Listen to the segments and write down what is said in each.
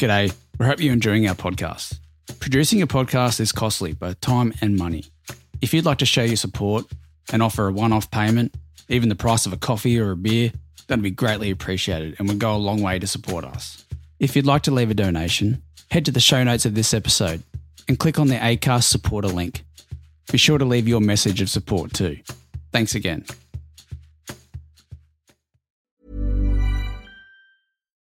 G'day. We hope you're enjoying our podcast. Producing a podcast is costly, both time and money. If you'd like to show your support and offer a one off payment, even the price of a coffee or a beer, that'd be greatly appreciated and would go a long way to support us. If you'd like to leave a donation, head to the show notes of this episode and click on the ACAST supporter link. Be sure to leave your message of support too. Thanks again.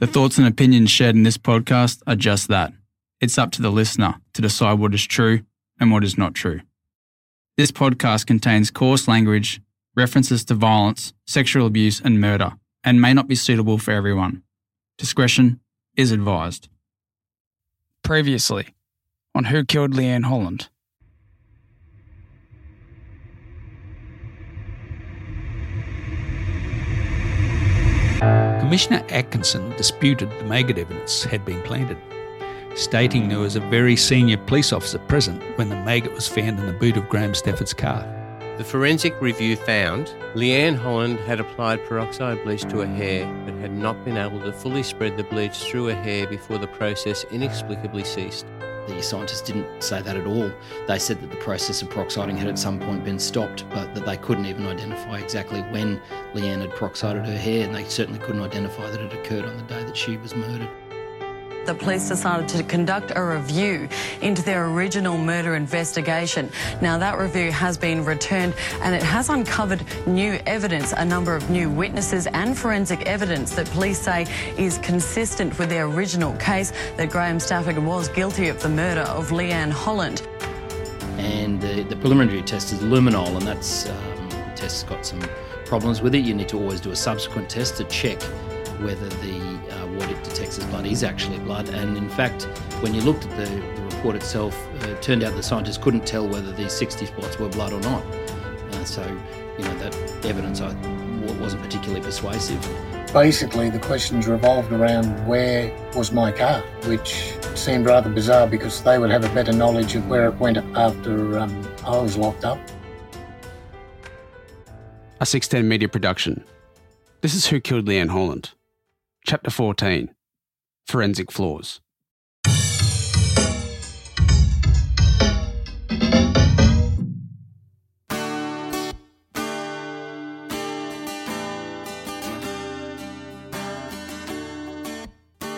The thoughts and opinions shared in this podcast are just that. It's up to the listener to decide what is true and what is not true. This podcast contains coarse language, references to violence, sexual abuse, and murder, and may not be suitable for everyone. Discretion is advised. Previously, on Who Killed Leanne Holland. Commissioner Atkinson disputed the maggot evidence had been planted, stating there was a very senior police officer present when the maggot was found in the boot of Graham Stafford's car. The forensic review found Leanne Holland had applied peroxide bleach to her hair but had not been able to fully spread the bleach through her hair before the process inexplicably ceased. The scientists didn't say that at all. They said that the process of peroxiding had at some point been stopped, but that they couldn't even identify exactly when Leanne had peroxided her hair, and they certainly couldn't identify that it occurred on the day that she was murdered. The police decided to conduct a review into their original murder investigation. Now, that review has been returned and it has uncovered new evidence, a number of new witnesses and forensic evidence that police say is consistent with their original case that Graham Stafford was guilty of the murder of Leanne Holland. And the, the preliminary test is luminol, and that's um, test's got some problems with it. You need to always do a subsequent test to check whether the uh, what it detects as blood is actually blood. And in fact, when you looked at the, the report itself, uh, it turned out the scientists couldn't tell whether these 60 spots were blood or not. Uh, so, you know, that evidence I, wasn't particularly persuasive. Basically, the questions revolved around where was my car, which seemed rather bizarre because they would have a better knowledge of where it went after um, I was locked up. A 610 media production. This is Who Killed Leanne Holland. Chapter 14 Forensic Flaws.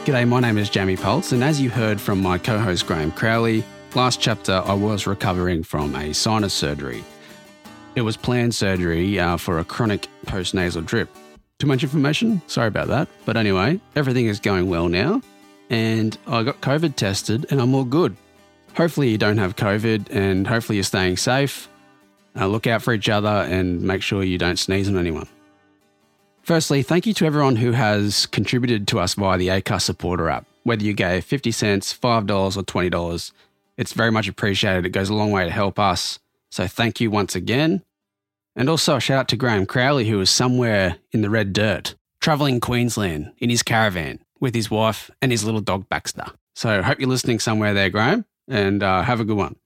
G'day, my name is Jamie Pulse, and as you heard from my co host Graeme Crowley, last chapter I was recovering from a sinus surgery. It was planned surgery uh, for a chronic postnasal drip too much information. Sorry about that. But anyway, everything is going well now. And I got COVID tested and I'm all good. Hopefully, you don't have COVID and hopefully, you're staying safe. Uh, look out for each other and make sure you don't sneeze on anyone. Firstly, thank you to everyone who has contributed to us via the ACAST supporter app. Whether you gave 50 cents, $5, or $20, it's very much appreciated. It goes a long way to help us. So thank you once again. And also a shout out to Graeme Crowley, who was somewhere in the red dirt, travelling Queensland in his caravan with his wife and his little dog Baxter. So hope you're listening somewhere there, Graeme, and uh, have a good one.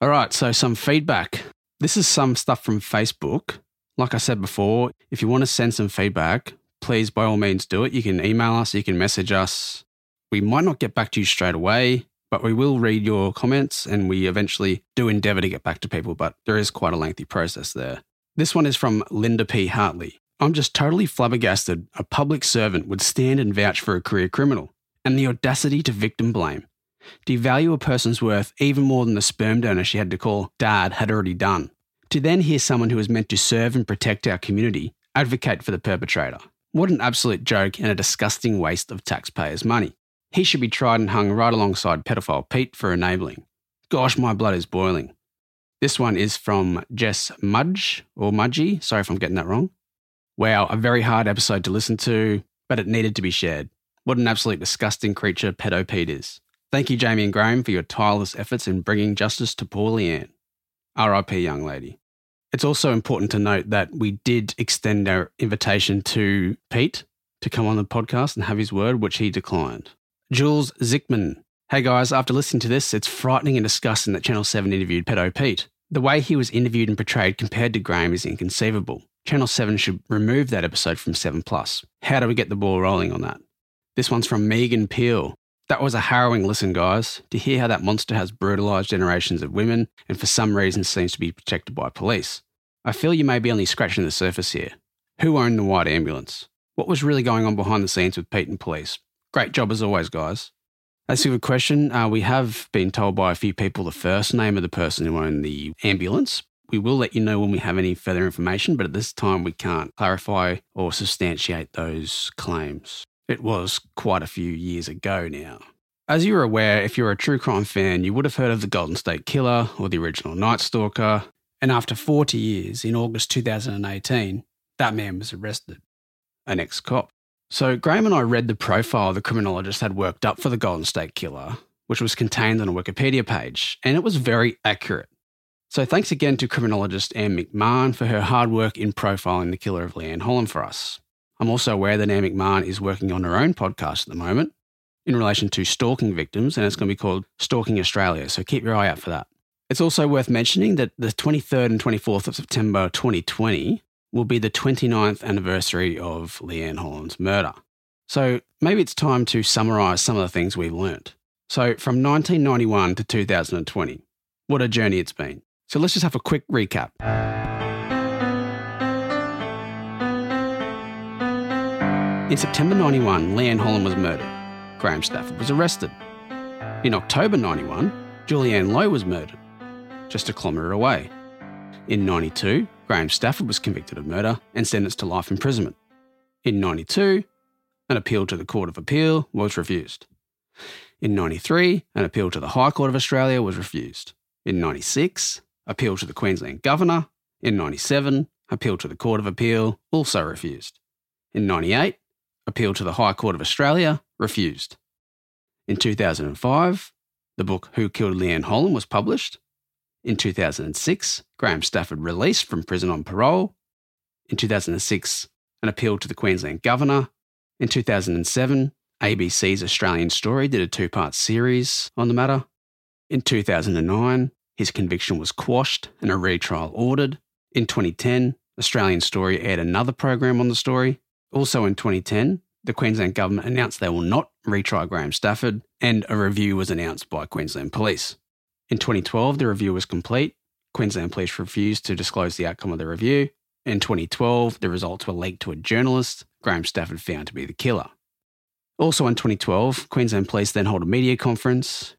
All right, so some feedback. This is some stuff from Facebook. Like I said before, if you want to send some feedback, please by all means do it. You can email us, you can message us. We might not get back to you straight away, but we will read your comments and we eventually do endeavour to get back to people, but there is quite a lengthy process there. This one is from Linda P. Hartley. I'm just totally flabbergasted a public servant would stand and vouch for a career criminal, and the audacity to victim blame. Devalue a person's worth even more than the sperm donor she had to call dad had already done. To then hear someone who was meant to serve and protect our community advocate for the perpetrator. What an absolute joke and a disgusting waste of taxpayers' money. He should be tried and hung right alongside pedophile Pete for enabling. Gosh, my blood is boiling. This one is from Jess Mudge or Mudgy. Sorry if I'm getting that wrong. Wow, a very hard episode to listen to. but it needed to be shared. What an absolute disgusting creature pedo Pete is. Thank you, Jamie and Graeme, for your tireless efforts in bringing justice to poor Leanne. RIP, young lady. It's also important to note that we did extend our invitation to Pete to come on the podcast and have his word, which he declined. Jules Zickman. Hey guys, after listening to this, it's frightening and disgusting that Channel 7 interviewed Pedo Pete. The way he was interviewed and portrayed compared to Graham is inconceivable. Channel 7 should remove that episode from 7 Plus. How do we get the ball rolling on that? This one's from Megan Peel. That was a harrowing listen, guys, to hear how that monster has brutalised generations of women and for some reason seems to be protected by police. I feel you may be only scratching the surface here. Who owned the white ambulance? What was really going on behind the scenes with Pete and police? Great job as always, guys. As a good question, uh, we have been told by a few people the first name of the person who owned the ambulance. We will let you know when we have any further information, but at this time we can't clarify or substantiate those claims. It was quite a few years ago now. As you're aware, if you're a true crime fan, you would have heard of the Golden State Killer or the original Night Stalker. And after 40 years, in August 2018, that man was arrested, an ex cop. So Graham and I read the profile the criminologist had worked up for the Golden State Killer, which was contained on a Wikipedia page, and it was very accurate. So thanks again to criminologist Anne McMahon for her hard work in profiling the killer of Leanne Holland for us. I'm also aware that Anne McMahon is working on her own podcast at the moment in relation to stalking victims, and it's going to be called Stalking Australia. So keep your eye out for that. It's also worth mentioning that the 23rd and 24th of September 2020 will be the 29th anniversary of Leanne Holland's murder. So maybe it's time to summarise some of the things we've learnt. So from 1991 to 2020, what a journey it's been. So let's just have a quick recap. In September 91, Leanne Holland was murdered. Graham Stafford was arrested. In October 91, Julianne Lowe was murdered, just a kilometre away. In 92, Graham Stafford was convicted of murder and sentenced to life imprisonment. In 92, an appeal to the Court of Appeal was refused. In 93, an appeal to the High Court of Australia was refused. In 96, appeal to the Queensland Governor. In 97, appeal to the Court of Appeal, also refused. In 98, appeal to the High Court of Australia, refused. In 2005, the book Who Killed Leanne Holland was published. In 2006, Graham Stafford released from prison on parole. In 2006, an appeal to the Queensland Governor. In 2007, ABC's Australian Story did a two part series on the matter. In 2009, his conviction was quashed and a retrial ordered. In 2010, Australian Story aired another program on the story. Also in 2010, the Queensland Government announced they will not retry Graham Stafford, and a review was announced by Queensland Police. In 2012, the review was complete. Queensland Police refused to disclose the outcome of the review. In 2012, the results were leaked to a journalist, Graham Stafford found to be the killer. Also in 2012, Queensland Police then held a media conference.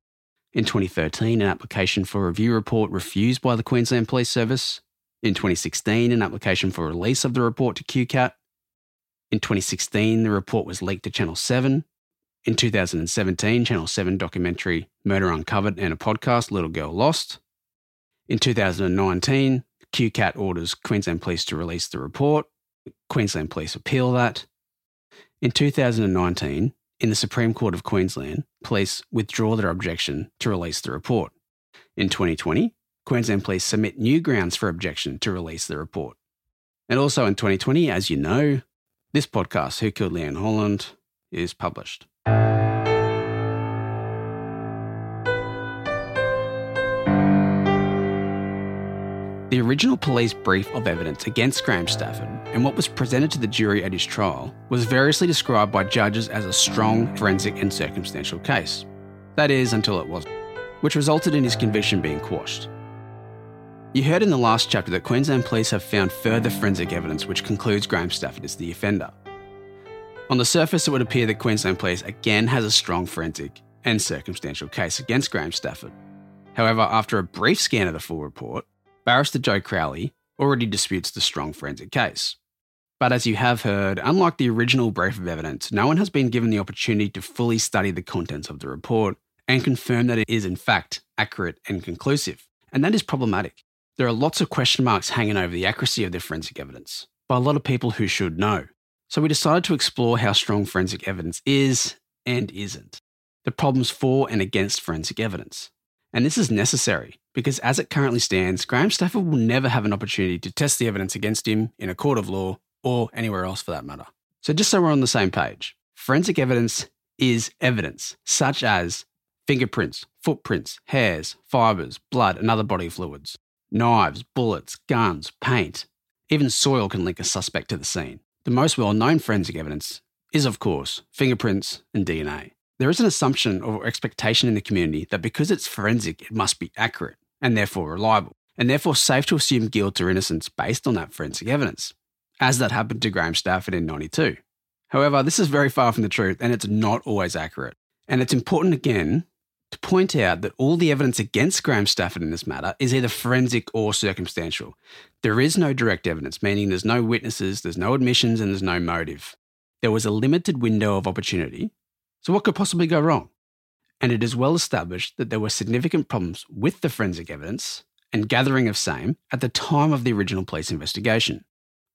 In 2013, an application for a review report refused by the Queensland Police Service. In 2016, an application for release of the report to QCAT. In 2016, the report was leaked to Channel 7. In 2017, Channel 7 documentary Murder Uncovered and a podcast, Little Girl Lost. In 2019, QCAT orders Queensland Police to release the report. Queensland Police appeal that. In 2019, in the Supreme Court of Queensland, police withdraw their objection to release the report. In 2020, Queensland Police submit new grounds for objection to release the report. And also in 2020, as you know, this podcast, Who Killed Leanne Holland, is published. The original police brief of evidence against Graham Stafford and what was presented to the jury at his trial was variously described by judges as a strong forensic and circumstantial case. That is, until it wasn't, which resulted in his conviction being quashed. You heard in the last chapter that Queensland Police have found further forensic evidence which concludes Graham Stafford is the offender. On the surface, it would appear that Queensland Police again has a strong forensic and circumstantial case against Graham Stafford. However, after a brief scan of the full report, Barrister Joe Crowley already disputes the strong forensic case. But as you have heard, unlike the original brief of evidence, no one has been given the opportunity to fully study the contents of the report and confirm that it is in fact accurate and conclusive. And that is problematic. There are lots of question marks hanging over the accuracy of the forensic evidence by a lot of people who should know. So we decided to explore how strong forensic evidence is and isn't, the problems for and against forensic evidence. And this is necessary because as it currently stands, Graham Stafford will never have an opportunity to test the evidence against him in a court of law or anywhere else for that matter. So just so we're on the same page, forensic evidence is evidence, such as fingerprints, footprints, hairs, fibres, blood, and other body fluids, knives, bullets, guns, paint. Even soil can link a suspect to the scene. The most well known forensic evidence is, of course, fingerprints and DNA. There is an assumption or expectation in the community that because it's forensic, it must be accurate and therefore reliable, and therefore safe to assume guilt or innocence based on that forensic evidence, as that happened to Graham Stafford in 92. However, this is very far from the truth and it's not always accurate. And it's important again to point out that all the evidence against Graham Stafford in this matter is either forensic or circumstantial. There is no direct evidence, meaning there's no witnesses, there's no admissions, and there's no motive. There was a limited window of opportunity. So, what could possibly go wrong? And it is well established that there were significant problems with the forensic evidence and gathering of same at the time of the original police investigation.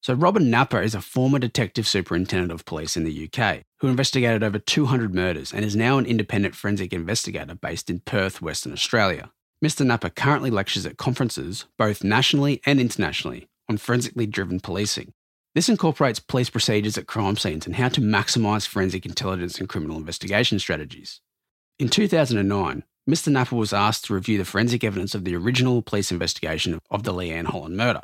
So, Robin Napper is a former detective superintendent of police in the UK who investigated over 200 murders and is now an independent forensic investigator based in Perth, Western Australia. Mr. Napper currently lectures at conferences, both nationally and internationally, on forensically driven policing. This incorporates police procedures at crime scenes and how to maximise forensic intelligence and criminal investigation strategies. In 2009, Mr. Napper was asked to review the forensic evidence of the original police investigation of the Leanne Holland murder.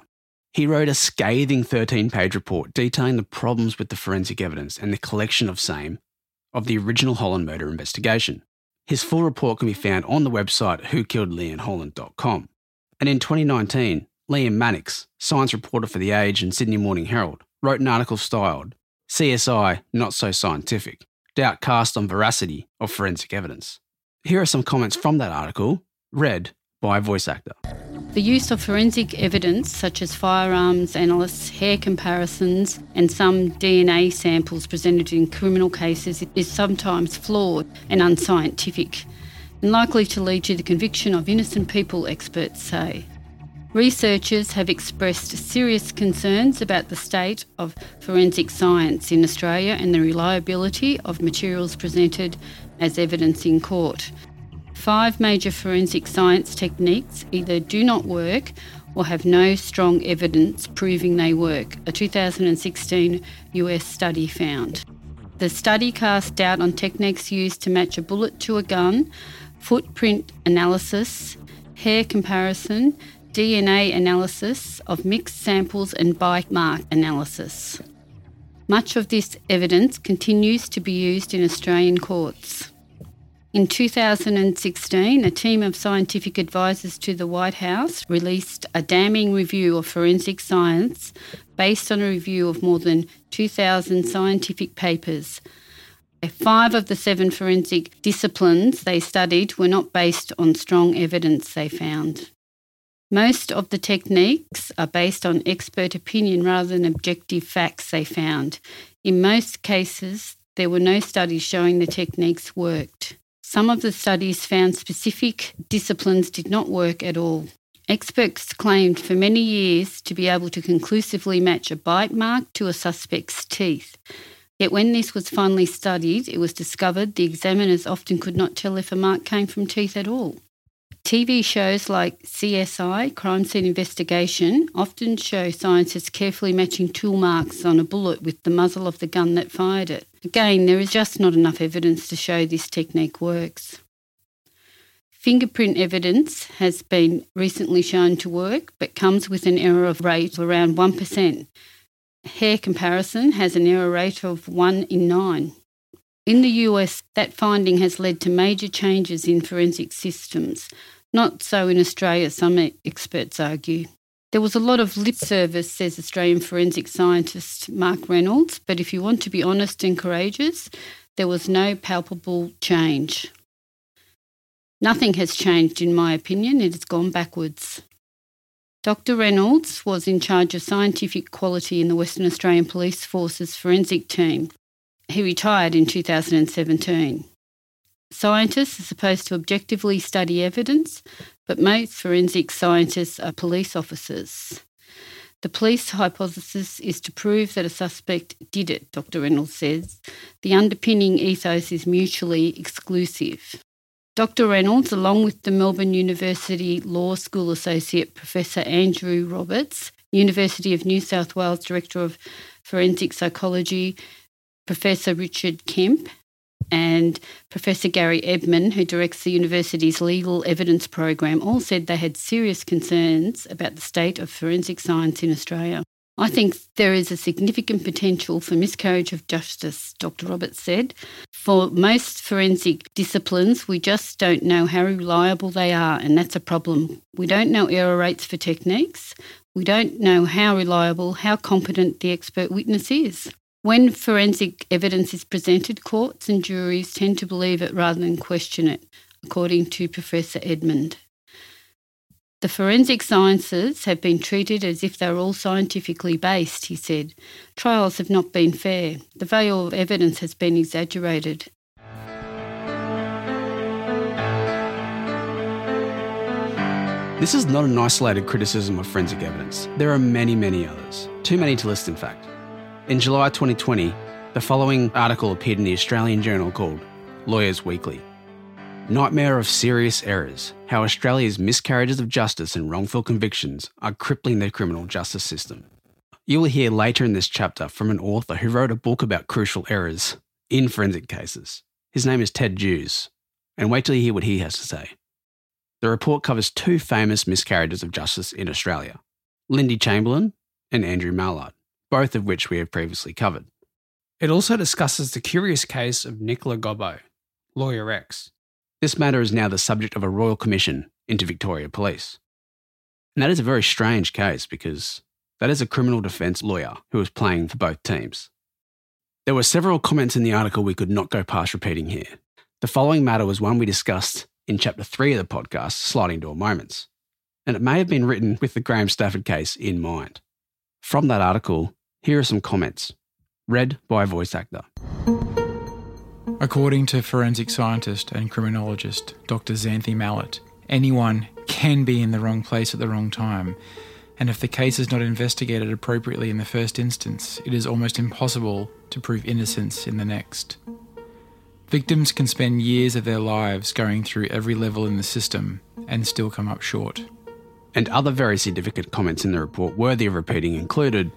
He wrote a scathing 13 page report detailing the problems with the forensic evidence and the collection of same of the original Holland murder investigation. His full report can be found on the website whokilledleanneholland.com. And in 2019, Liam Mannix, science reporter for The Age and Sydney Morning Herald, wrote an article styled CSI Not So Scientific Doubt Cast on Veracity of Forensic Evidence. Here are some comments from that article, read by a voice actor. The use of forensic evidence, such as firearms analysts, hair comparisons, and some DNA samples presented in criminal cases, is sometimes flawed and unscientific, and likely to lead to the conviction of innocent people, experts say. Researchers have expressed serious concerns about the state of forensic science in Australia and the reliability of materials presented as evidence in court. Five major forensic science techniques either do not work or have no strong evidence proving they work, a 2016 US study found. The study cast doubt on techniques used to match a bullet to a gun, footprint analysis, hair comparison, DNA analysis of mixed samples, and bite mark analysis. Much of this evidence continues to be used in Australian courts. In 2016, a team of scientific advisors to the White House released a damning review of forensic science based on a review of more than 2,000 scientific papers. Five of the seven forensic disciplines they studied were not based on strong evidence, they found. Most of the techniques are based on expert opinion rather than objective facts, they found. In most cases, there were no studies showing the techniques worked. Some of the studies found specific disciplines did not work at all. Experts claimed for many years to be able to conclusively match a bite mark to a suspect's teeth. Yet when this was finally studied, it was discovered the examiners often could not tell if a mark came from teeth at all. TV shows like CSI, Crime Scene Investigation, often show scientists carefully matching tool marks on a bullet with the muzzle of the gun that fired it. Again, there is just not enough evidence to show this technique works. Fingerprint evidence has been recently shown to work, but comes with an error rate of around 1%. Hair comparison has an error rate of 1 in 9. In the US, that finding has led to major changes in forensic systems, not so in Australia, some experts argue. There was a lot of lip service, says Australian forensic scientist Mark Reynolds, but if you want to be honest and courageous, there was no palpable change. Nothing has changed, in my opinion, it has gone backwards. Dr. Reynolds was in charge of scientific quality in the Western Australian Police Force's forensic team. He retired in 2017. Scientists are supposed to objectively study evidence, but most forensic scientists are police officers. The police hypothesis is to prove that a suspect did it, Dr. Reynolds says. The underpinning ethos is mutually exclusive. Dr. Reynolds, along with the Melbourne University Law School Associate Professor Andrew Roberts, University of New South Wales Director of Forensic Psychology, Professor Richard Kemp, and Professor Gary Edmond, who directs the university's legal evidence program, all said they had serious concerns about the state of forensic science in Australia. I think there is a significant potential for miscarriage of justice, Dr. Roberts said. For most forensic disciplines, we just don't know how reliable they are, and that's a problem. We don't know error rates for techniques. We don't know how reliable, how competent the expert witness is. When forensic evidence is presented, courts and juries tend to believe it rather than question it, according to Professor Edmond. The forensic sciences have been treated as if they were all scientifically based, he said. Trials have not been fair. The value of evidence has been exaggerated. This is not an isolated criticism of forensic evidence. There are many, many others. Too many to list, in fact. In July 2020, the following article appeared in the Australian Journal called Lawyers Weekly. Nightmare of serious errors How Australia's miscarriages of justice and wrongful convictions are crippling the criminal justice system. You will hear later in this chapter from an author who wrote a book about crucial errors in forensic cases. His name is Ted Duhs, and wait till you hear what he has to say. The report covers two famous miscarriages of justice in Australia Lindy Chamberlain and Andrew Mallard both of which we have previously covered. It also discusses the curious case of Nicola Gobbo, Lawyer X. This matter is now the subject of a royal commission into Victoria Police. And that is a very strange case because that is a criminal defence lawyer who was playing for both teams. There were several comments in the article we could not go past repeating here. The following matter was one we discussed in chapter 3 of the podcast, Sliding Door Moments, and it may have been written with the Graham Stafford case in mind. From that article, here are some comments, read by a voice actor. According to forensic scientist and criminologist Dr. Xanthi Mallett, anyone can be in the wrong place at the wrong time, and if the case is not investigated appropriately in the first instance, it is almost impossible to prove innocence in the next. Victims can spend years of their lives going through every level in the system and still come up short. And other very significant comments in the report worthy of repeating included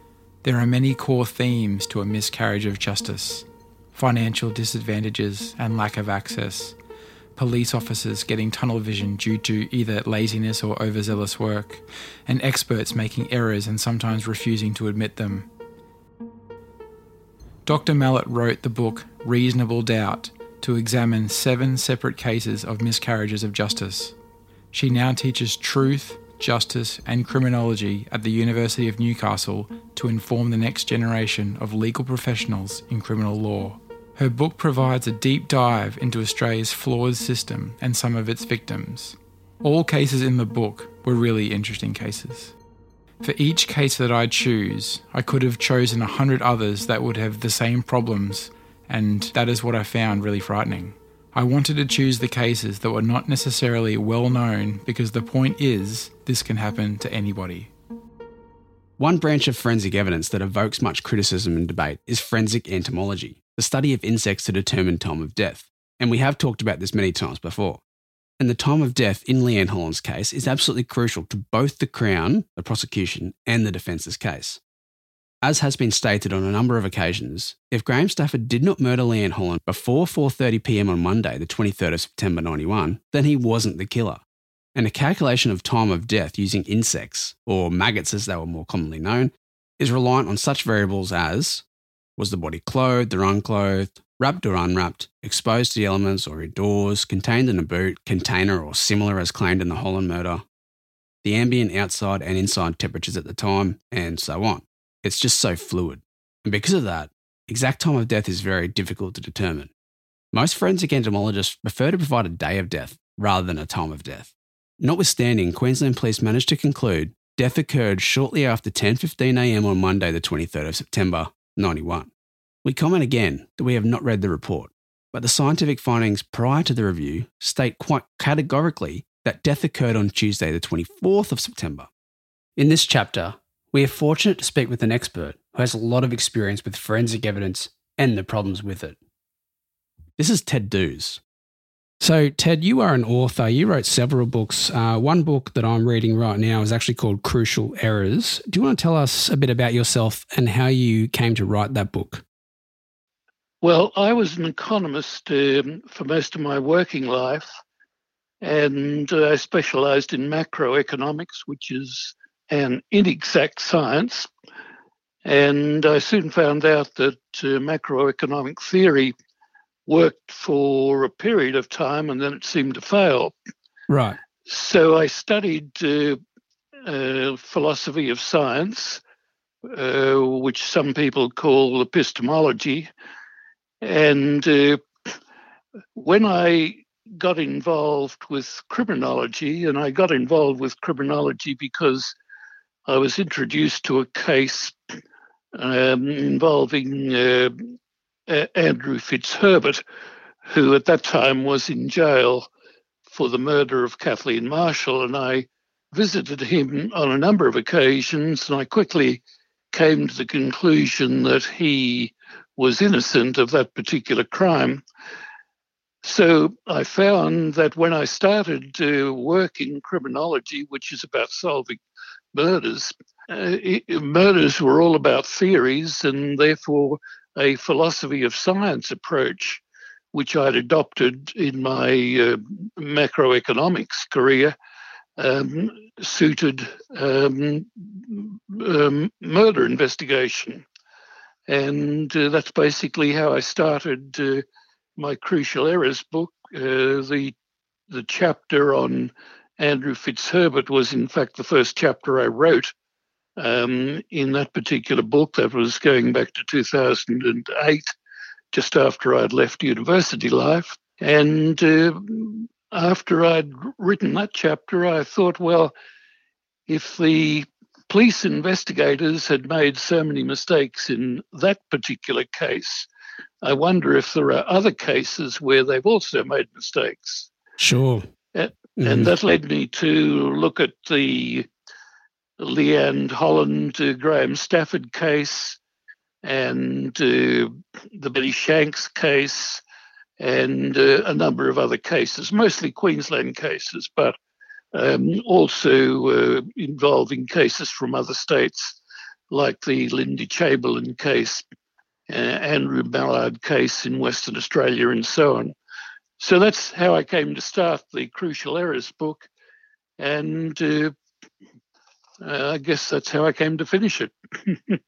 there are many core themes to a miscarriage of justice financial disadvantages and lack of access, police officers getting tunnel vision due to either laziness or overzealous work, and experts making errors and sometimes refusing to admit them. Dr. Mallett wrote the book Reasonable Doubt to examine seven separate cases of miscarriages of justice. She now teaches truth, justice, and criminology at the University of Newcastle to inform the next generation of legal professionals in criminal law. Her book provides a deep dive into Australia's flawed system and some of its victims. All cases in the book were really interesting cases. For each case that I choose, I could have chosen a hundred others that would have the same problems, and that is what I found really frightening. I wanted to choose the cases that were not necessarily well known because the point is this can happen to anybody. One branch of forensic evidence that evokes much criticism and debate is forensic entomology, the study of insects to determine time of death. And we have talked about this many times before. And the time of death in Leanne Holland's case is absolutely crucial to both the Crown, the prosecution, and the defence's case. As has been stated on a number of occasions, if Graham Stafford did not murder Leanne Holland before 4:30 p.m. on Monday, the 23rd of September 91, then he wasn't the killer. And a calculation of time of death using insects, or maggots as they were more commonly known, is reliant on such variables as was the body clothed or unclothed, wrapped or unwrapped, exposed to the elements or indoors, contained in a boot, container, or similar as claimed in the Holland murder, the ambient outside and inside temperatures at the time, and so on. It's just so fluid. And because of that, exact time of death is very difficult to determine. Most forensic entomologists prefer to provide a day of death rather than a time of death. Notwithstanding, Queensland Police managed to conclude death occurred shortly after 10.15am on Monday the 23rd of September 91. We comment again that we have not read the report, but the scientific findings prior to the review state quite categorically that death occurred on Tuesday the 24th of September. In this chapter, we are fortunate to speak with an expert who has a lot of experience with forensic evidence and the problems with it. This is Ted Duhs. So, Ted, you are an author. You wrote several books. Uh, one book that I'm reading right now is actually called Crucial Errors. Do you want to tell us a bit about yourself and how you came to write that book? Well, I was an economist um, for most of my working life, and uh, I specialized in macroeconomics, which is an inexact science. And I soon found out that uh, macroeconomic theory worked for a period of time and then it seemed to fail. Right. So I studied uh, uh, philosophy of science, uh, which some people call epistemology. And uh, when I got involved with criminology, and I got involved with criminology because I was introduced to a case um, involving uh, uh, Andrew Fitzherbert, who at that time was in jail for the murder of Kathleen Marshall. And I visited him on a number of occasions, and I quickly came to the conclusion that he was innocent of that particular crime. So I found that when I started to work in criminology, which is about solving murders, uh, murders were all about theories, and therefore a philosophy of science approach, which I'd adopted in my uh, macroeconomics career, um, suited um, um, murder investigation. And uh, that's basically how I started uh, my Crucial Errors book. Uh, the, the chapter on Andrew Fitzherbert was, in fact, the first chapter I wrote um, in that particular book. That was going back to 2008, just after I'd left university life. And uh, after I'd written that chapter, I thought, well, if the police investigators had made so many mistakes in that particular case, I wonder if there are other cases where they've also made mistakes. Sure. And, mm. and that led me to look at the Leanne Holland, uh, Graham Stafford case, and uh, the Betty Shanks case, and uh, a number of other cases, mostly Queensland cases, but um, also uh, involving cases from other states, like the Lindy Chamberlain case, uh, Andrew Mallard case in Western Australia, and so on. So that's how I came to start the Crucial Errors book. And uh, uh, I guess that's how I came to finish it.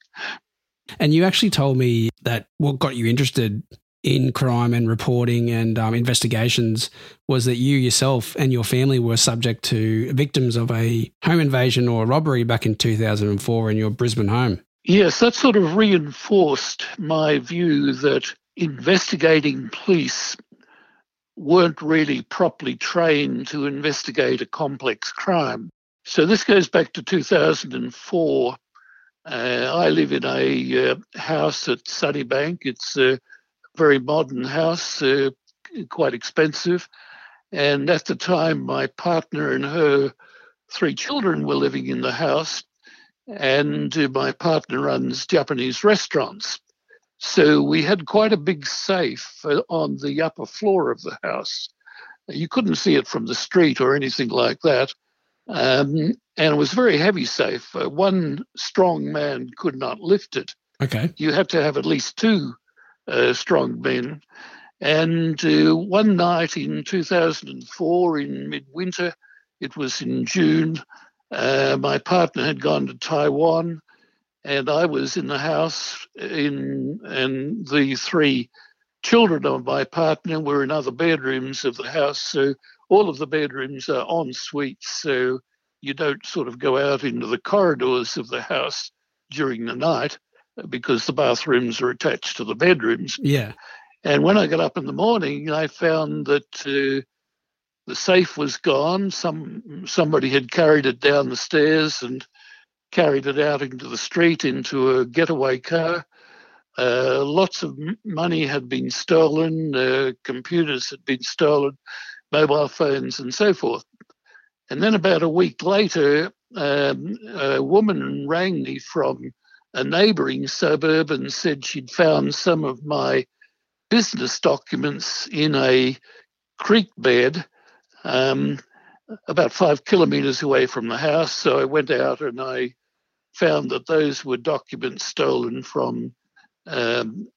and you actually told me that what got you interested in crime and reporting and um, investigations was that you yourself and your family were subject to victims of a home invasion or robbery back in 2004 in your Brisbane home. Yes, that sort of reinforced my view that investigating police weren't really properly trained to investigate a complex crime. So this goes back to 2004. Uh, I live in a uh, house at Sunnybank. It's a very modern house, uh, quite expensive. And at the time, my partner and her three children were living in the house. And uh, my partner runs Japanese restaurants. So we had quite a big safe uh, on the upper floor of the house. You couldn't see it from the street or anything like that. Um, and it was a very heavy safe. Uh, one strong man could not lift it. Okay. You had to have at least two uh, strong men. And uh, one night in 2004, in midwinter, it was in June, uh, my partner had gone to Taiwan, and I was in the house. In and the three children of my partner were in other bedrooms of the house. So all of the bedrooms are en suites, so you don't sort of go out into the corridors of the house during the night because the bathrooms are attached to the bedrooms. Yeah. And when I got up in the morning, I found that uh, the safe was gone. Some somebody had carried it down the stairs and carried it out into the street into a getaway car. Uh, lots of money had been stolen, uh, computers had been stolen, mobile phones, and so forth. And then about a week later, um, a woman rang me from a neighbouring suburb and said she'd found some of my business documents in a creek bed um, about five kilometres away from the house. So I went out and I found that those were documents stolen from um,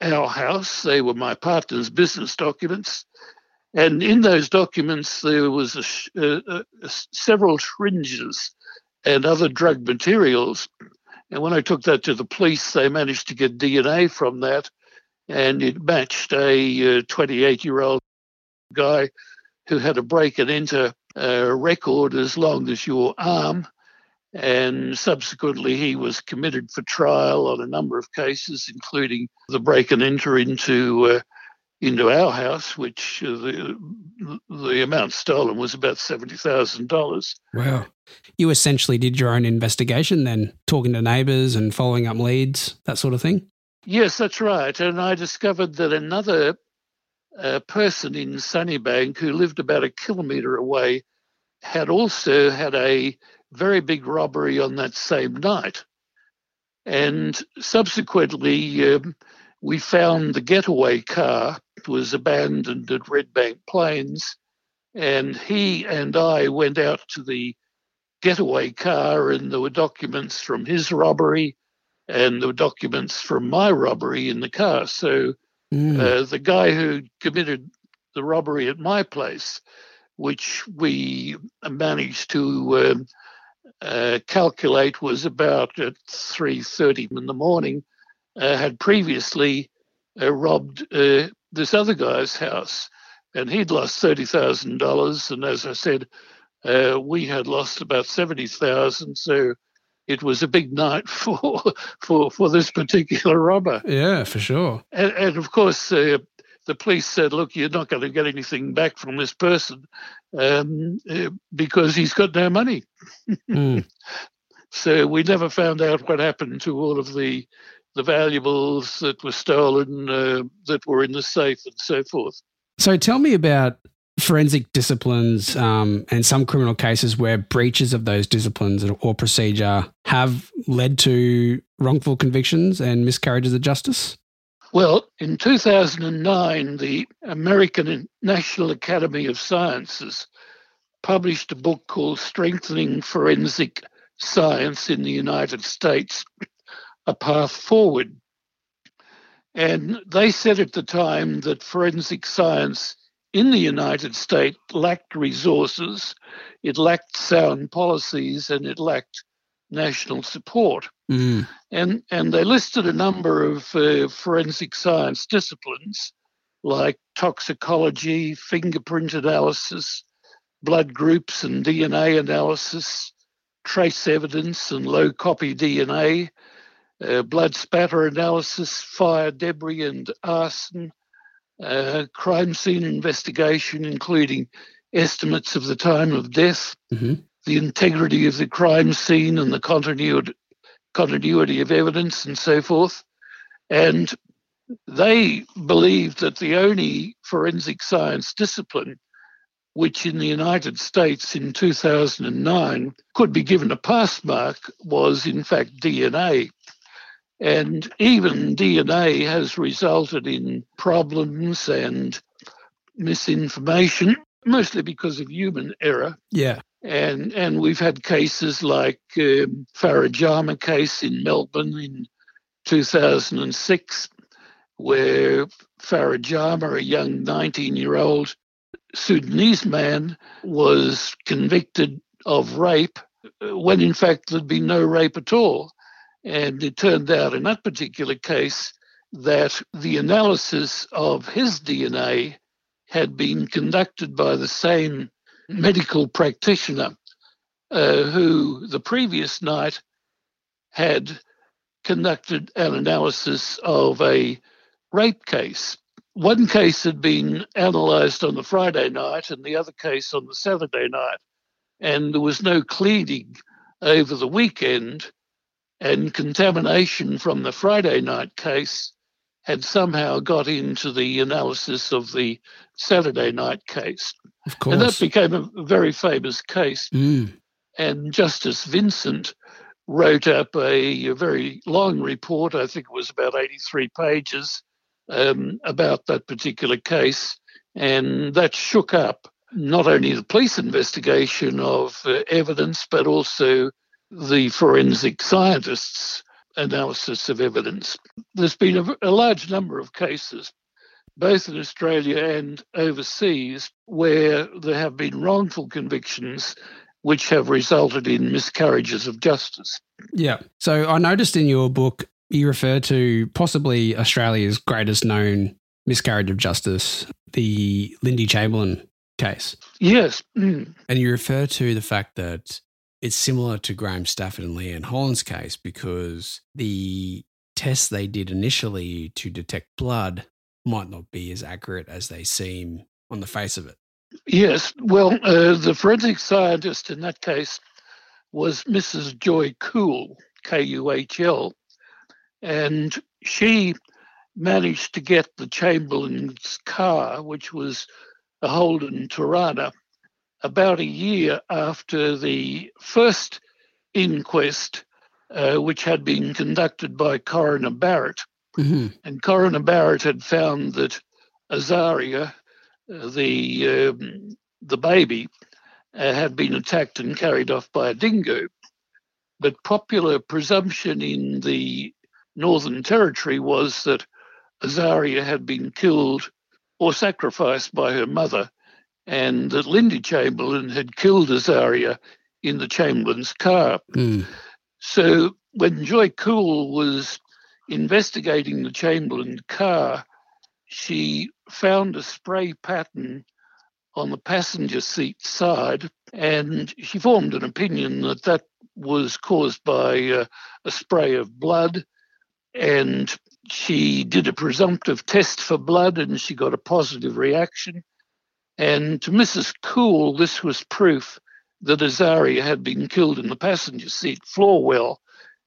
our house. They were my partner's business documents. And in those documents, there was a, a, a, several syringes and other drug materials. And when I took that to the police, they managed to get DNA from that, and it matched a 28 year old guy who had a break and enter uh, record as long as your arm. And subsequently, he was committed for trial on a number of cases, including the break and enter into uh, into our house, which uh, the the amount stolen was about seventy thousand dollars. Wow! You essentially did your own investigation, then talking to neighbours and following up leads, that sort of thing. Yes, that's right. And I discovered that another uh, person in Sunnybank who lived about a kilometre away had also had a very big robbery on that same night. And subsequently, um, we found the getaway car was abandoned at Redbank Plains, and he and I went out to the getaway car, and there were documents from his robbery, and there were documents from my robbery in the car. So mm. uh, the guy who committed the robbery at my place, which we managed to um, uh, calculate was about at 3.30 in the morning, uh, had previously uh, robbed uh, this other guy's house, and he'd lost thirty thousand dollars. And as I said, uh, we had lost about seventy thousand. So it was a big night for for for this particular robber. Yeah, for sure. And, and of course, uh, the police said, "Look, you're not going to get anything back from this person um, uh, because he's got no money." Mm. so we never found out what happened to all of the the valuables that were stolen uh, that were in the safe and so forth. So tell me about forensic disciplines um, and some criminal cases where breaches of those disciplines or procedure have led to wrongful convictions and miscarriages of justice? Well, in 2009, the American National Academy of Sciences published a book called Strengthening Forensic Science in the United States a path forward. And they said at the time that forensic science in the United States lacked resources, it lacked sound policies, and it lacked national support. Mm. And, and they listed a number of uh, forensic science disciplines like toxicology, fingerprint analysis, blood groups and DNA analysis, trace evidence and low copy DNA, uh, blood spatter analysis, fire debris and arson, uh, crime scene investigation, including estimates of the time of death, mm-hmm. The integrity of the crime scene and the continuity, continuity of evidence, and so forth. And they believed that the only forensic science discipline which in the United States in 2009 could be given a pass mark was in fact DNA. And even DNA has resulted in problems and misinformation, mostly because of human error. Yeah. And and we've had cases like um, Farah case in Melbourne in 2006, where Farah Jama, a young 19-year-old Sudanese man, was convicted of rape when in fact there'd been no rape at all. And it turned out in that particular case that the analysis of his DNA had been conducted by the same medical practitioner uh, who the previous night had conducted an analysis of a rape case. One case had been analysed on the Friday night and the other case on the Saturday night, and there was no cleaning over the weekend and contamination from the Friday night case had somehow got into the analysis of the Saturday night case. Of course. And that became a very famous case. Mm. And Justice Vincent wrote up a, a very long report, I think it was about 83 pages, um, about that particular case. And that shook up not only the police investigation of uh, evidence, but also the forensic scientists' analysis of evidence. There's been a, a large number of cases, both in Australia and overseas, where there have been wrongful convictions which have resulted in miscarriages of justice. Yeah. So I noticed in your book you refer to possibly Australia's greatest known miscarriage of justice, the Lindy Chamberlain case. Yes. Mm. And you refer to the fact that it's similar to Graham Stafford and Leanne Holland's case because the tests they did initially to detect blood might not be as accurate as they seem on the face of it. Yes. Well, uh, the forensic scientist in that case was Mrs. Joy Kuhl, K U H L, and she managed to get the Chamberlain's car, which was a Holden Torana, about a year after the first inquest, uh, which had been conducted by Coroner Barrett. Mm-hmm. And Coroner Barrett had found that Azaria, uh, the um, the baby, uh, had been attacked and carried off by a dingo. But popular presumption in the Northern Territory was that Azaria had been killed or sacrificed by her mother, and that Lindy Chamberlain had killed Azaria in the Chamberlain's car. Mm. So when Joy Kuhl was investigating the Chamberlain car, she found a spray pattern on the passenger seat side, and she formed an opinion that that was caused by uh, a spray of blood. And she did a presumptive test for blood and she got a positive reaction. And to Mrs. Kuhl, this was proof that Azaria had been killed in the passenger seat floor well,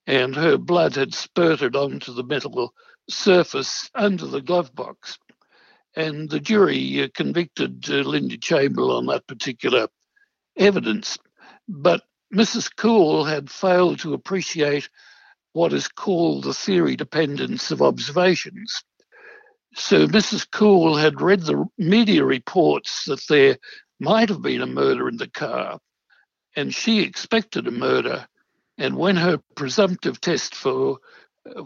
and her blood had spurted onto the metal surface under the glove box. And the jury uh, convicted Linda Chamberlain on that particular evidence. But Mrs. Kuhl had failed to appreciate what is called the theory dependence of observations. So Mrs. Kuhl had read the media reports that there might have been a murder in the car, and she expected a murder. And when her presumptive test for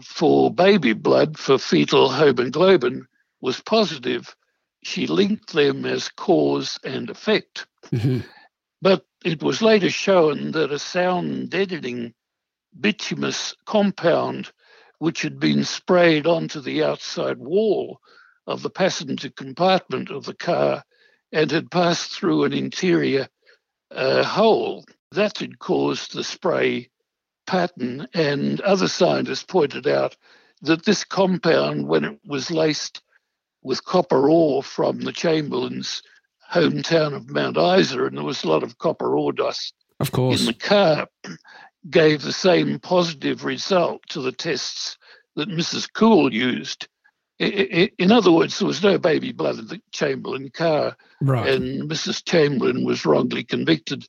for baby blood for fetal hemoglobin was positive, she linked them as cause and effect. Mm-hmm. But it was later shown that a sound deadening bituminous compound which had been sprayed onto the outside wall of the passenger compartment of the car and had passed through an interior uh, hole. That had caused the spray pattern, and other scientists pointed out that this compound, when it was laced with copper ore from the Chamberlains' hometown of Mount Isa, and there was a lot of copper ore dust of course. in the car, gave the same positive result to the tests that Mrs. Kuhl used. In other words, there was no baby blood in the Chamberlain car, right. and Mrs. Chamberlain was wrongly convicted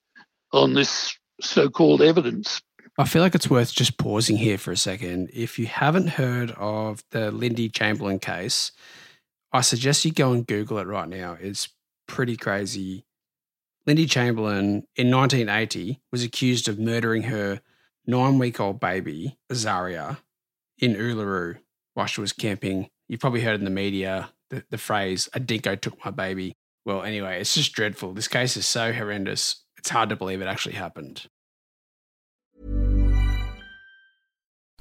on this so called evidence. I feel like it's worth just pausing here for a second. If you haven't heard of the Lindy Chamberlain case, I suggest you go and Google it right now. It's pretty crazy. Lindy Chamberlain in 1980 was accused of murdering her nine week old baby, Azaria, in Uluru while she was camping. You've probably heard in the media the, the phrase, a dingo took my baby. Well, anyway, it's just dreadful. This case is so horrendous, it's hard to believe it actually happened.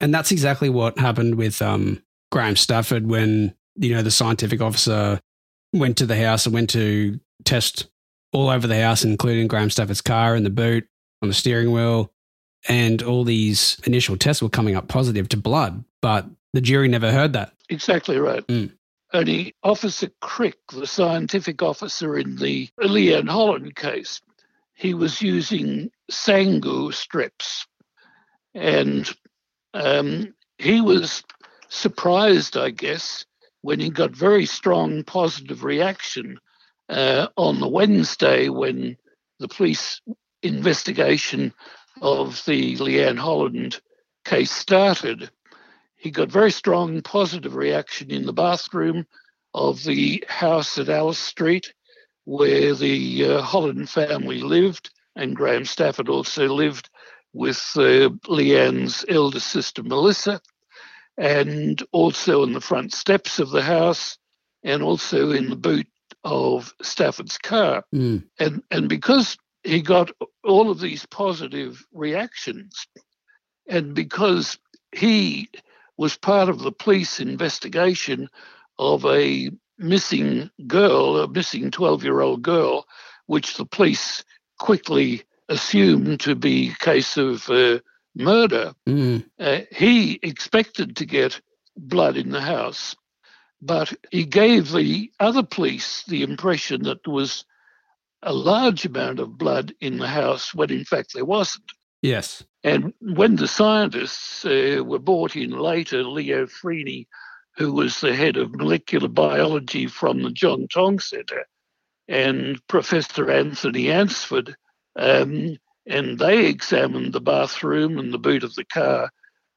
And that's exactly what happened with um, Graham Stafford when, you know, the scientific officer went to the house and went to test all over the house, including Graham Stafford's car and the boot on the steering wheel. And all these initial tests were coming up positive to blood, but the jury never heard that. Exactly right. Mm. Only Officer Crick, the scientific officer in the Leanne Holland case, he was using Sangur strips. And um, he was surprised, I guess, when he got very strong positive reaction uh, on the Wednesday when the police investigation of the Leanne Holland case started. He got very strong positive reaction in the bathroom of the house at Alice Street, where the uh, Holland family lived, and Graham Stafford also lived with uh, Leanne's elder sister Melissa, and also on the front steps of the house, and also in the boot of Stafford's car. Mm. And and because he got all of these positive reactions, and because he was part of the police investigation of a missing girl, a missing 12 year old girl, which the police quickly assumed to be a case of uh, murder. Mm. Uh, he expected to get blood in the house, but he gave the other police the impression that there was a large amount of blood in the house when in fact there wasn't. Yes. And when the scientists uh, were brought in later, Leo Freeney, who was the head of molecular biology from the John Tonge Centre, and Professor Anthony Ansford, um, and they examined the bathroom and the boot of the car.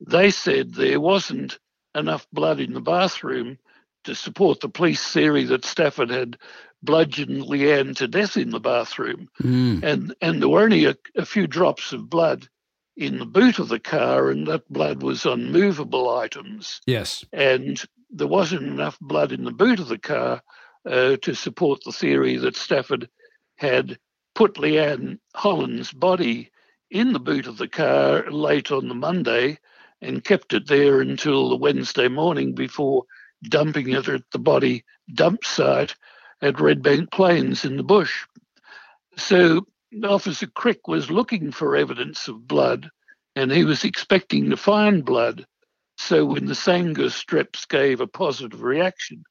They said there wasn't enough blood in the bathroom to support the police theory that Stafford had bludgeoned Leanne to death in the bathroom. Mm. And, and there were only a, a few drops of blood in the boot of the car, and that blood was on movable items. Yes. And there wasn't enough blood in the boot of the car uh, to support the theory that Stafford had put Leanne Holland's body in the boot of the car late on the Monday and kept it there until the Wednesday morning before dumping it at the body dump site at Redbank Plains in the bush. So Officer Crick was looking for evidence of blood and he was expecting to find blood. So when the Sangur strips gave a positive reaction,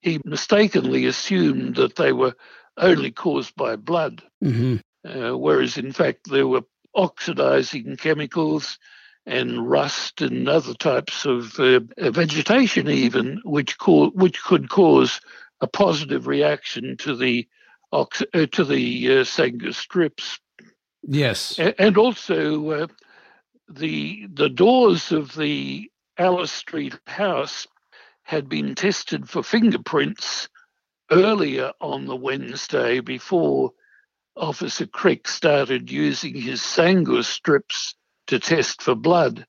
he mistakenly assumed that they were only caused by blood, hmm uh, whereas in fact there were oxidizing chemicals and rust and other types of uh, vegetation even which co- which could cause a positive reaction to the ox- uh, to the uh, Sangur strips. Yes. A- and also uh, the the doors of the Alice Street house had been tested for fingerprints earlier on the Wednesday before Officer Crick started using his Sangur strips to test for blood.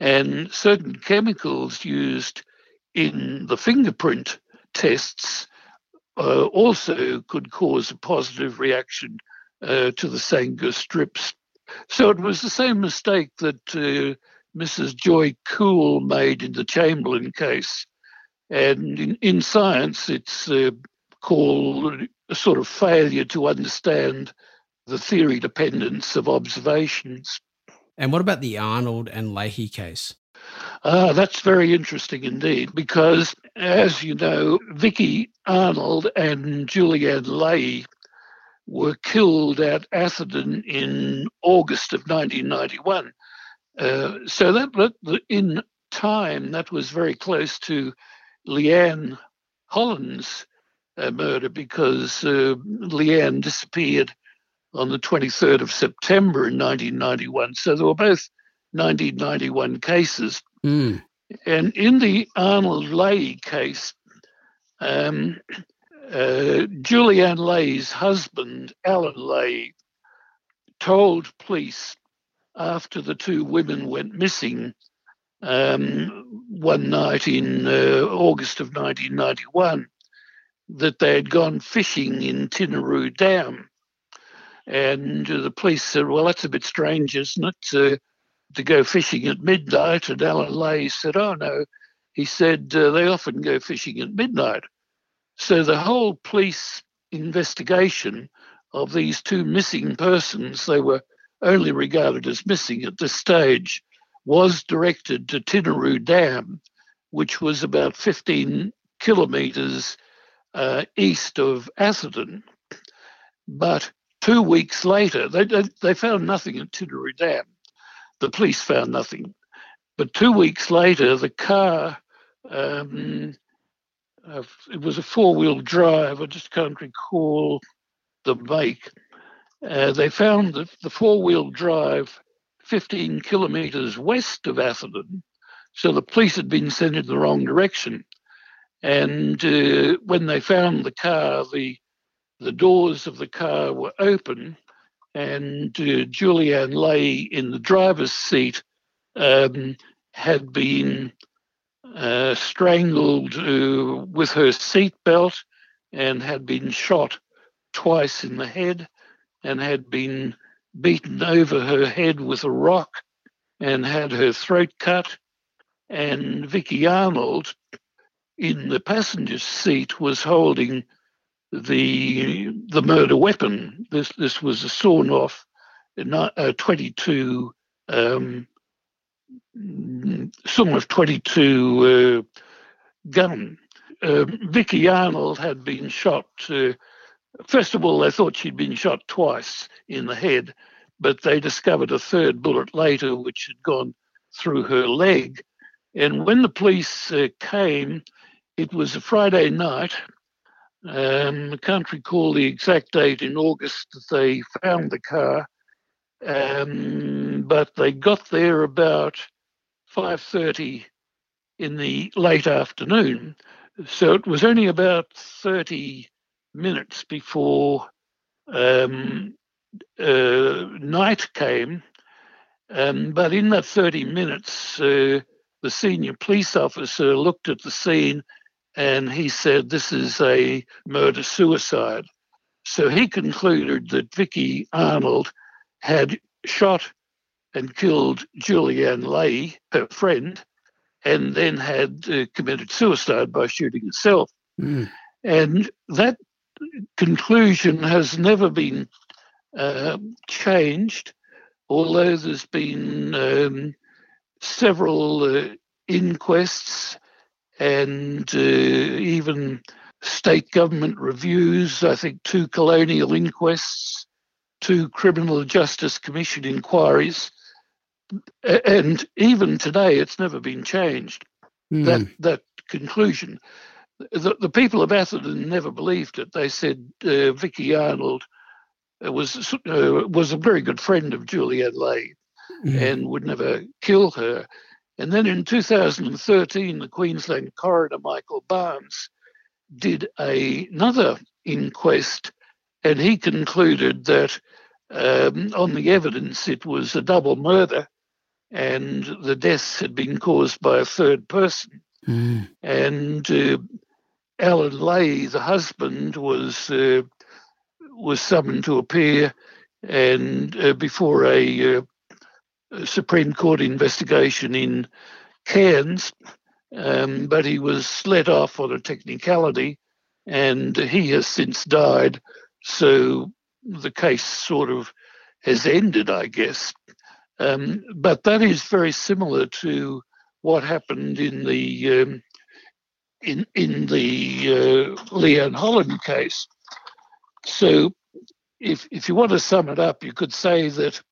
And certain chemicals used in the fingerprint tests uh, also could cause a positive reaction uh, to the Sangur strips. So it was the same mistake that uh, Mrs. Joy Kuhl made in the Chamberlain case. And in, in science, it's uh, called a sort of failure to understand the theory dependence of observations. And what about the Arnold and Leahy case? Ah, that's very interesting indeed, because as you know, Vicky Arnold and Julianne Leahy were killed at Atherton in August of 1991. Uh, so that, that in time, that was very close to Leanne Holland's uh, murder because uh, Leanne disappeared on the 23rd of September in 1991. So they were both 1991 cases. Mm. And in the Arnold Leahy case, um, uh, Julianne Leahy's husband, Alan Leahy, told police after the two women went missing um, one night in uh, August of 1991 that they had gone fishing in Tinaroo Dam. And the police said, Well, that's a bit strange, isn't it, uh, to go fishing at midnight? And Alan Leahy said, Oh, no. He said, uh, They often go fishing at midnight. So the whole police investigation of these two missing persons, they were only regarded as missing at this stage, was directed to Tinaroo Dam, which was about 15 kilometres uh, east of Atherton. But two weeks later, they, they found nothing at Tinaroo Dam. The police found nothing. But two weeks later, the car, um, uh, it was a four wheel drive, I just can't recall the make. Uh, they found that the four wheel drive 15 kilometres west of Atherton. So the police had been sent in the wrong direction. And uh, when they found the car, the the doors of the car were open, and uh, Julianne Leahy in the driver's seat um, had been uh, strangled uh, with her seatbelt and had been shot twice in the head and had been beaten over her head with a rock and had her throat cut. And Vicky Arnold in the passenger seat was holding the the murder weapon. This this was a sawn off uh, 22 um, sawn off 22 uh, gun. Uh, Vicky Arnold had been shot. Uh, first of all, they thought she'd been shot twice in the head, but they discovered a third bullet later, which had gone through her leg. And when the police uh, came, it was a Friday night. Um, I can't recall the exact date in August that they found the car, um, but they got there about 5:30 in the late afternoon. So it was only about 30 minutes before um, uh, night came. Um, but in that 30 minutes, uh, the senior police officer looked at the scene and he said this is a murder suicide. So he concluded that Vicky Arnold had shot and killed Julianne Leahy, her friend, and then had uh, committed suicide by shooting herself. Mm. And that conclusion has never been uh, changed, although there's been um, several uh, inquests and uh, even state government reviews, I think two coronial inquests, two criminal justice commission inquiries, and even today it's never been changed. Mm. That that conclusion. The, the people of Atherton never believed it. They said uh, Vicky Arnold was uh, was a very good friend of Julianne Leahy mm. and would never kill her. And then in 2013, the Queensland coroner, Michael Barnes, did a, another inquest and he concluded that um, on the evidence it was a double murder and the deaths had been caused by a third person. Mm. And uh, Alan Leahy, the husband, was uh, was summoned to appear and uh, before a uh, Supreme Court investigation in Cairns, um, but he was let off on a technicality, and he has since died. So the case sort of has ended, I guess. Um, but that is very similar to what happened in the um, in in the uh, Leanne Holland case. So, if if you want to sum it up, you could say that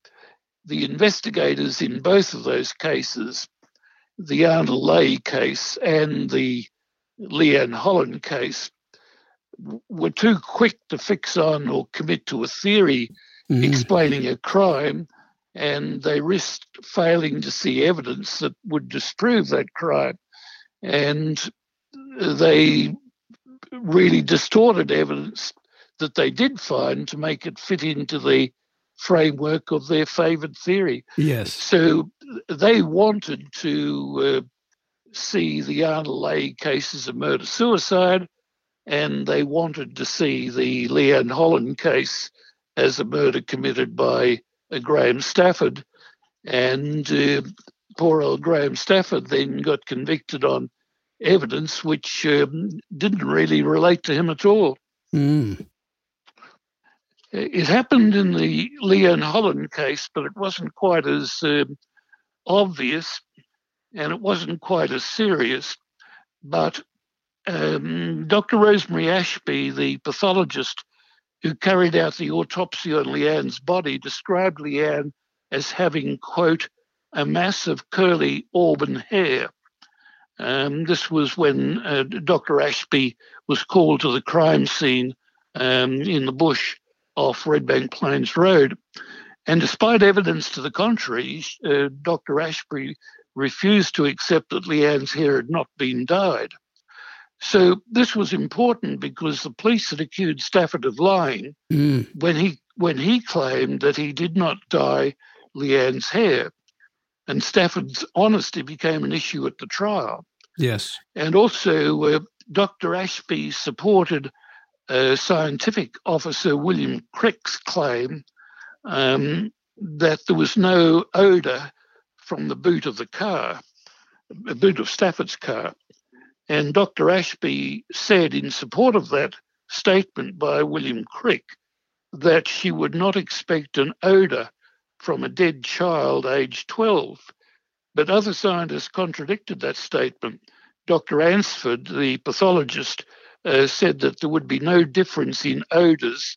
the investigators in both of those cases, the Arnold Leahy case and the Leanne Holland case, were too quick to fix on or commit to a theory mm-hmm. explaining a crime, and they risked failing to see evidence that would disprove that crime. And they really distorted evidence that they did find to make it fit into the framework of their favoured theory. Yes. So they wanted to uh, see the Arnold Leahy case as a murder suicide, and they wanted to see the Leanne Holland case as a murder committed by uh, Graham Stafford. And uh, poor old Graham Stafford then got convicted on evidence which um, didn't really relate to him at all. Mm. It happened in the Leanne Holland case, but it wasn't quite as um, obvious and it wasn't quite as serious. But um, Dr. Rosemary Ashby, the pathologist who carried out the autopsy on Leanne's body, described Leanne as having, quote, a mass of curly auburn hair. Um, this was when uh, Dr. Ashby was called to the crime scene um, in the bush off Redbank Plains Road. And despite evidence to the contrary, uh, Dr. Ashby refused to accept that Leanne's hair had not been dyed. So this was important because the police had accused Stafford of lying Mm. when he when he claimed that he did not dye Leanne's hair. And Stafford's honesty became an issue at the trial. Yes. And also, uh, Dr. Ashby supported uh, scientific officer William Crick's claim um, that there was no odour from the boot of the car, the boot of Stafford's car. And Dr. Ashby said, in support of that statement by William Crick, that she would not expect an odour from a dead child aged 12. But other scientists contradicted that statement. Dr. Ansford, the pathologist, uh, said that there would be no difference in odours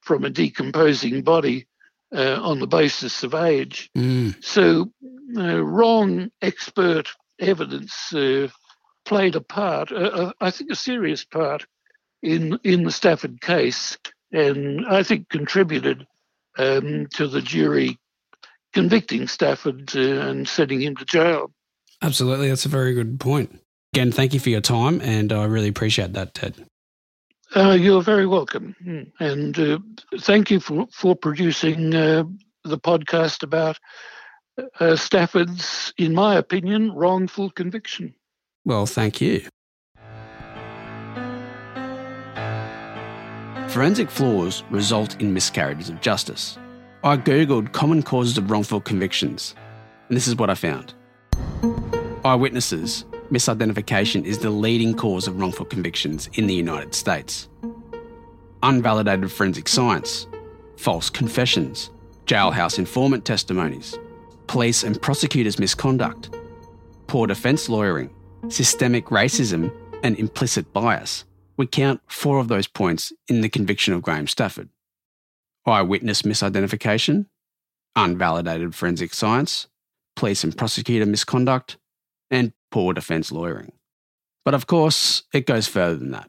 from a decomposing body uh, on the basis of age. Mm. So, uh, wrong expert evidence uh, played a part, uh, I think a serious part, in, in the Stafford case, and I think contributed um, to the jury convicting Stafford uh, and sending him to jail. Absolutely. That's a very good point. Again, thank you for your time, and I really appreciate that, Ted. Uh, you're very welcome. And uh, thank you for, for producing uh, the podcast about uh, Stafford's, in my opinion, wrongful conviction. Well, thank you. Forensic flaws result in miscarriages of justice. I googled common causes of wrongful convictions, and this is what I found. Eyewitnesses, misidentification is the leading cause of wrongful convictions in the United States. Unvalidated forensic science, false confessions, jailhouse informant testimonies, police and prosecutors' misconduct, poor defence lawyering, systemic racism, and implicit bias. We count four of those points in the conviction of Graham Stafford eyewitness misidentification, unvalidated forensic science, police and prosecutor misconduct, and poor defence lawyering. But of course, it goes further than that.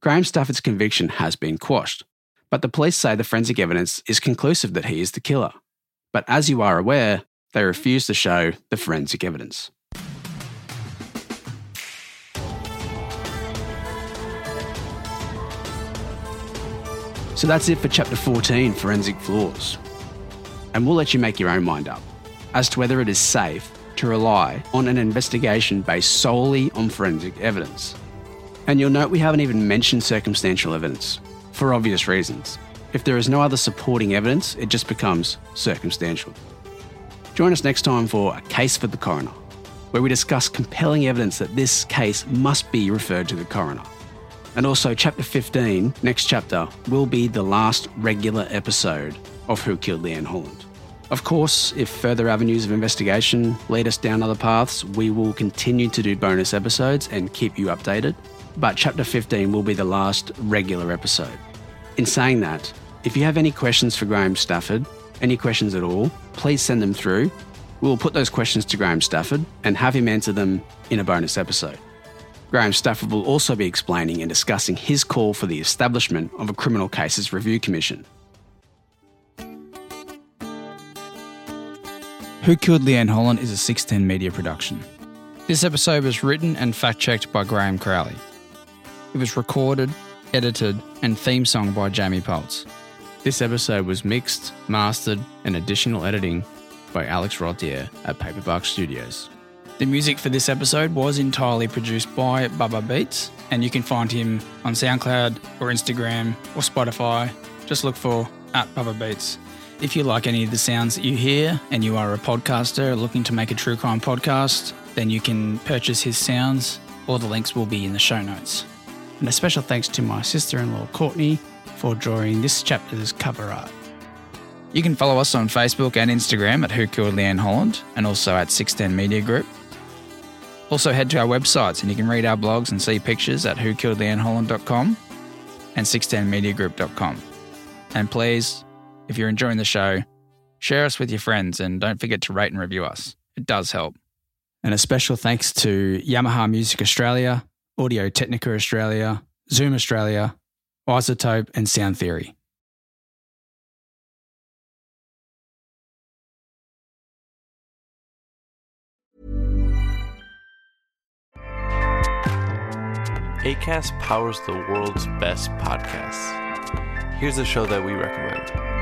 Graham Stafford's conviction has been quashed, but the police say the forensic evidence is conclusive that he is the killer. But as you are aware, they refuse to show the forensic evidence. So that's it for Chapter 14 Forensic Flaws. And we'll let you make your own mind up as to whether it is safe to rely on an investigation based solely on forensic evidence. And you'll note we haven't even mentioned circumstantial evidence, for obvious reasons. If there is no other supporting evidence, it just becomes circumstantial. Join us next time for A Case for the Coroner, where we discuss compelling evidence that this case must be referred to the coroner. And also, Chapter 15, next chapter, will be the last regular episode of Who Killed Leanne Holland. Of course, if further avenues of investigation lead us down other paths, we will continue to do bonus episodes and keep you updated. But Chapter 15 will be the last regular episode. In saying that, if you have any questions for Graham Stafford, any questions at all, please send them through. We will put those questions to Graham Stafford and have him answer them in a bonus episode. Graham Stafford will also be explaining and discussing his call for the establishment of a Criminal Cases Review Commission. Who Killed Leanne Holland is a 610 media production. This episode was written and fact checked by Graeme Crowley. It was recorded, edited, and theme song by Jamie Pultz. This episode was mixed, mastered, and additional editing by Alex Rodier at Paperbark Studios. The music for this episode was entirely produced by Bubba Beats, and you can find him on SoundCloud or Instagram or Spotify. Just look for at Bubba Beats. If you like any of the sounds that you hear and you are a podcaster looking to make a true crime podcast, then you can purchase his sounds All the links will be in the show notes. And a special thanks to my sister in law, Courtney, for drawing this chapter's cover art. You can follow us on Facebook and Instagram at Who Killed Leanne Holland and also at 610 Media Group. Also, head to our websites and you can read our blogs and see pictures at whokilledleanneholland.com and 610mediagroup.com. And please, if you're enjoying the show, share us with your friends and don't forget to rate and review us. It does help. And a special thanks to Yamaha Music Australia, Audio Technica Australia, Zoom Australia, iZotope, and Sound Theory. ACAST powers the world's best podcasts. Here's a show that we recommend.